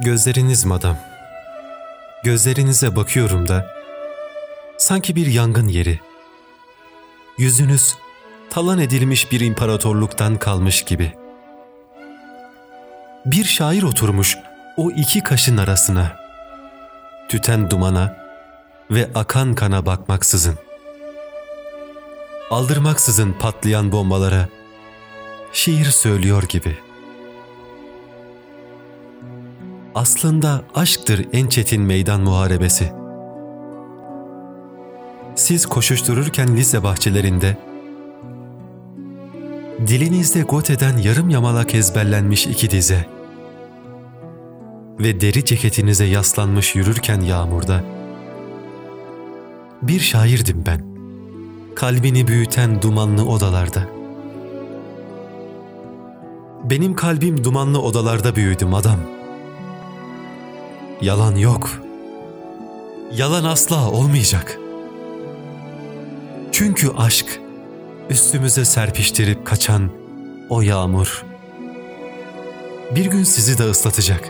Gözleriniz madam. Gözlerinize bakıyorum da sanki bir yangın yeri. Yüzünüz talan edilmiş bir imparatorluktan kalmış gibi. Bir şair oturmuş o iki kaşın arasına. Tüten dumana ve akan kana bakmaksızın. Aldırmaksızın patlayan bombalara şiir söylüyor gibi.'' Aslında aşktır en çetin meydan muharebesi. Siz koşuştururken lise bahçelerinde, dilinizde goteden yarım yamalak ezberlenmiş iki dize ve deri ceketinize yaslanmış yürürken yağmurda, bir şairdim ben, kalbini büyüten dumanlı odalarda. Benim kalbim dumanlı odalarda büyüdüm adam.'' Yalan yok. Yalan asla olmayacak. Çünkü aşk üstümüze serpiştirip kaçan o yağmur bir gün sizi de ıslatacak.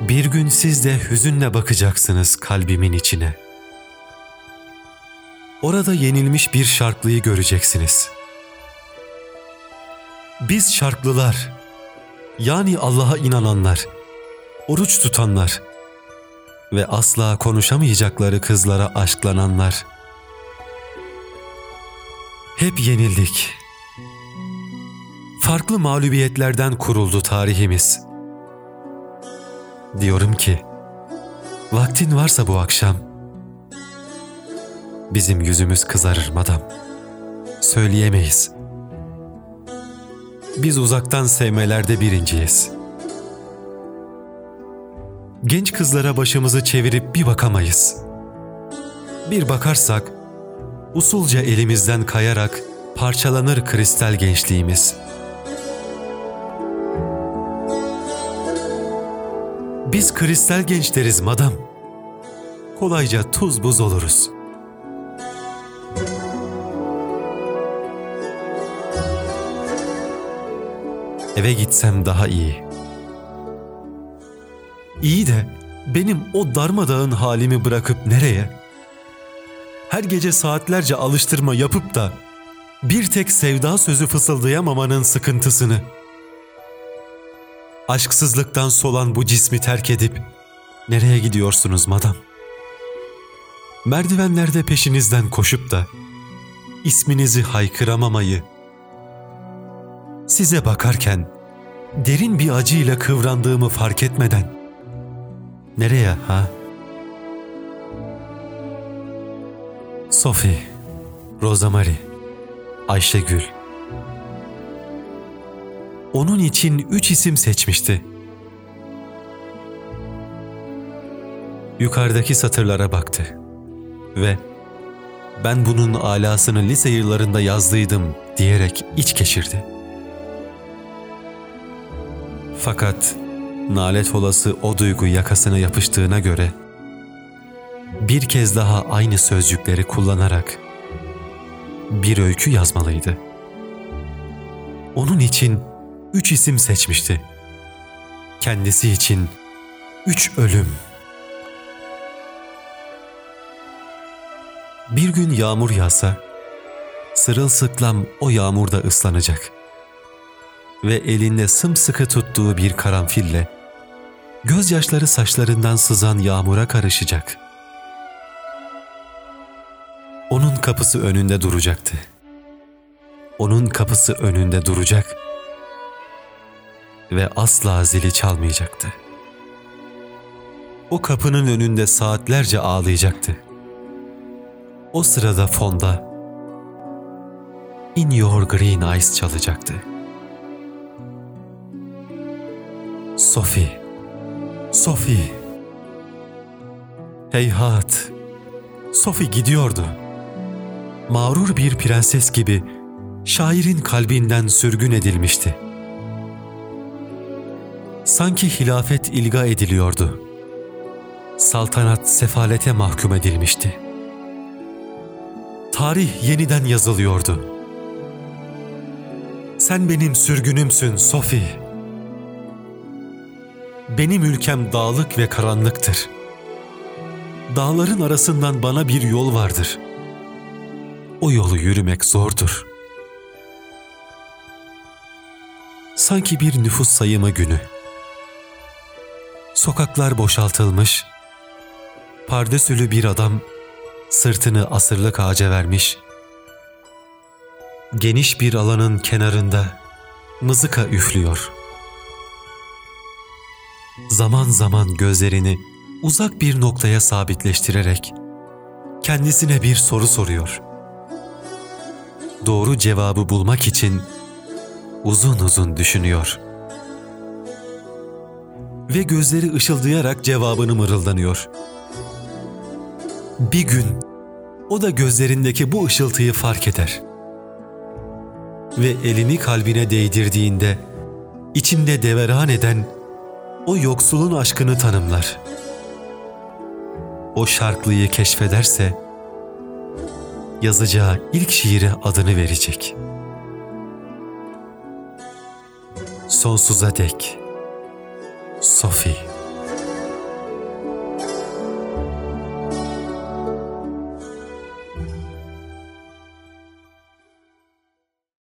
Bir gün siz de hüzünle bakacaksınız kalbimin içine. Orada yenilmiş bir şarklıyı göreceksiniz. Biz şarklılar yani Allah'a inananlar, oruç tutanlar ve asla konuşamayacakları kızlara aşklananlar. Hep yenildik. Farklı mağlubiyetlerden kuruldu tarihimiz. Diyorum ki, vaktin varsa bu akşam, bizim yüzümüz kızarır madam. Söyleyemeyiz.'' Biz uzaktan sevmelerde birinciyiz. Genç kızlara başımızı çevirip bir bakamayız. Bir bakarsak, usulca elimizden kayarak parçalanır kristal gençliğimiz. Biz kristal gençleriz madam. Kolayca tuz buz oluruz.'' Eve gitsem daha iyi. İyi de benim o darmadağın halimi bırakıp nereye? Her gece saatlerce alıştırma yapıp da bir tek sevda sözü fısıldayamamanın sıkıntısını. Aşksızlıktan solan bu cismi terk edip nereye gidiyorsunuz madam? Merdivenlerde peşinizden koşup da isminizi haykıramamayı, size bakarken derin bir acıyla kıvrandığımı fark etmeden nereye ha? Sophie, Rosemary, Ayşegül. Onun için üç isim seçmişti. Yukarıdaki satırlara baktı ve ben bunun alasını lise yıllarında yazdıydım diyerek iç geçirdi.'' Fakat nalet olası o duygu yakasına yapıştığına göre bir kez daha aynı sözcükleri kullanarak bir öykü yazmalıydı. Onun için üç isim seçmişti. Kendisi için üç ölüm. Bir gün yağmur yağsa, sırılsıklam o yağmurda ıslanacak.'' Ve elinde sımsıkı tuttuğu bir karanfille gözyaşları saçlarından sızan yağmura karışacak. Onun kapısı önünde duracaktı. Onun kapısı önünde duracak ve asla zili çalmayacaktı. O kapının önünde saatlerce ağlayacaktı. O sırada fonda In Your Green Eyes çalacaktı.'' Sophie, Sophie. Heyhat, Sophie gidiyordu. Mağrur bir prenses gibi şairin kalbinden sürgün edilmişti. Sanki hilafet ilga ediliyordu. Saltanat sefalete mahkum edilmişti. Tarih yeniden yazılıyordu. Sen benim sürgünümsün Sophie Benim ülkem dağlık ve karanlıktır. Dağların arasından bana bir yol vardır. O yolu yürümek zordur. Sanki bir nüfus sayımı günü. Sokaklar boşaltılmış. Pardesülü bir adam sırtını asırlık ağaca vermiş. Geniş bir alanın kenarında mızıka üflüyor. Zaman zaman gözlerini uzak bir noktaya sabitleştirerek kendisine bir soru soruyor. Doğru cevabı bulmak için uzun uzun düşünüyor. Ve gözleri ışıldayarak cevabını mırıldanıyor. Bir gün o da gözlerindeki bu ışıltıyı fark eder. Ve elini kalbine değdirdiğinde içinde deveran eden o yoksulun aşkını tanımlar. O şarklıyı keşfederse yazacağı ilk şiire adını verecek. Sonsuza dek Sophie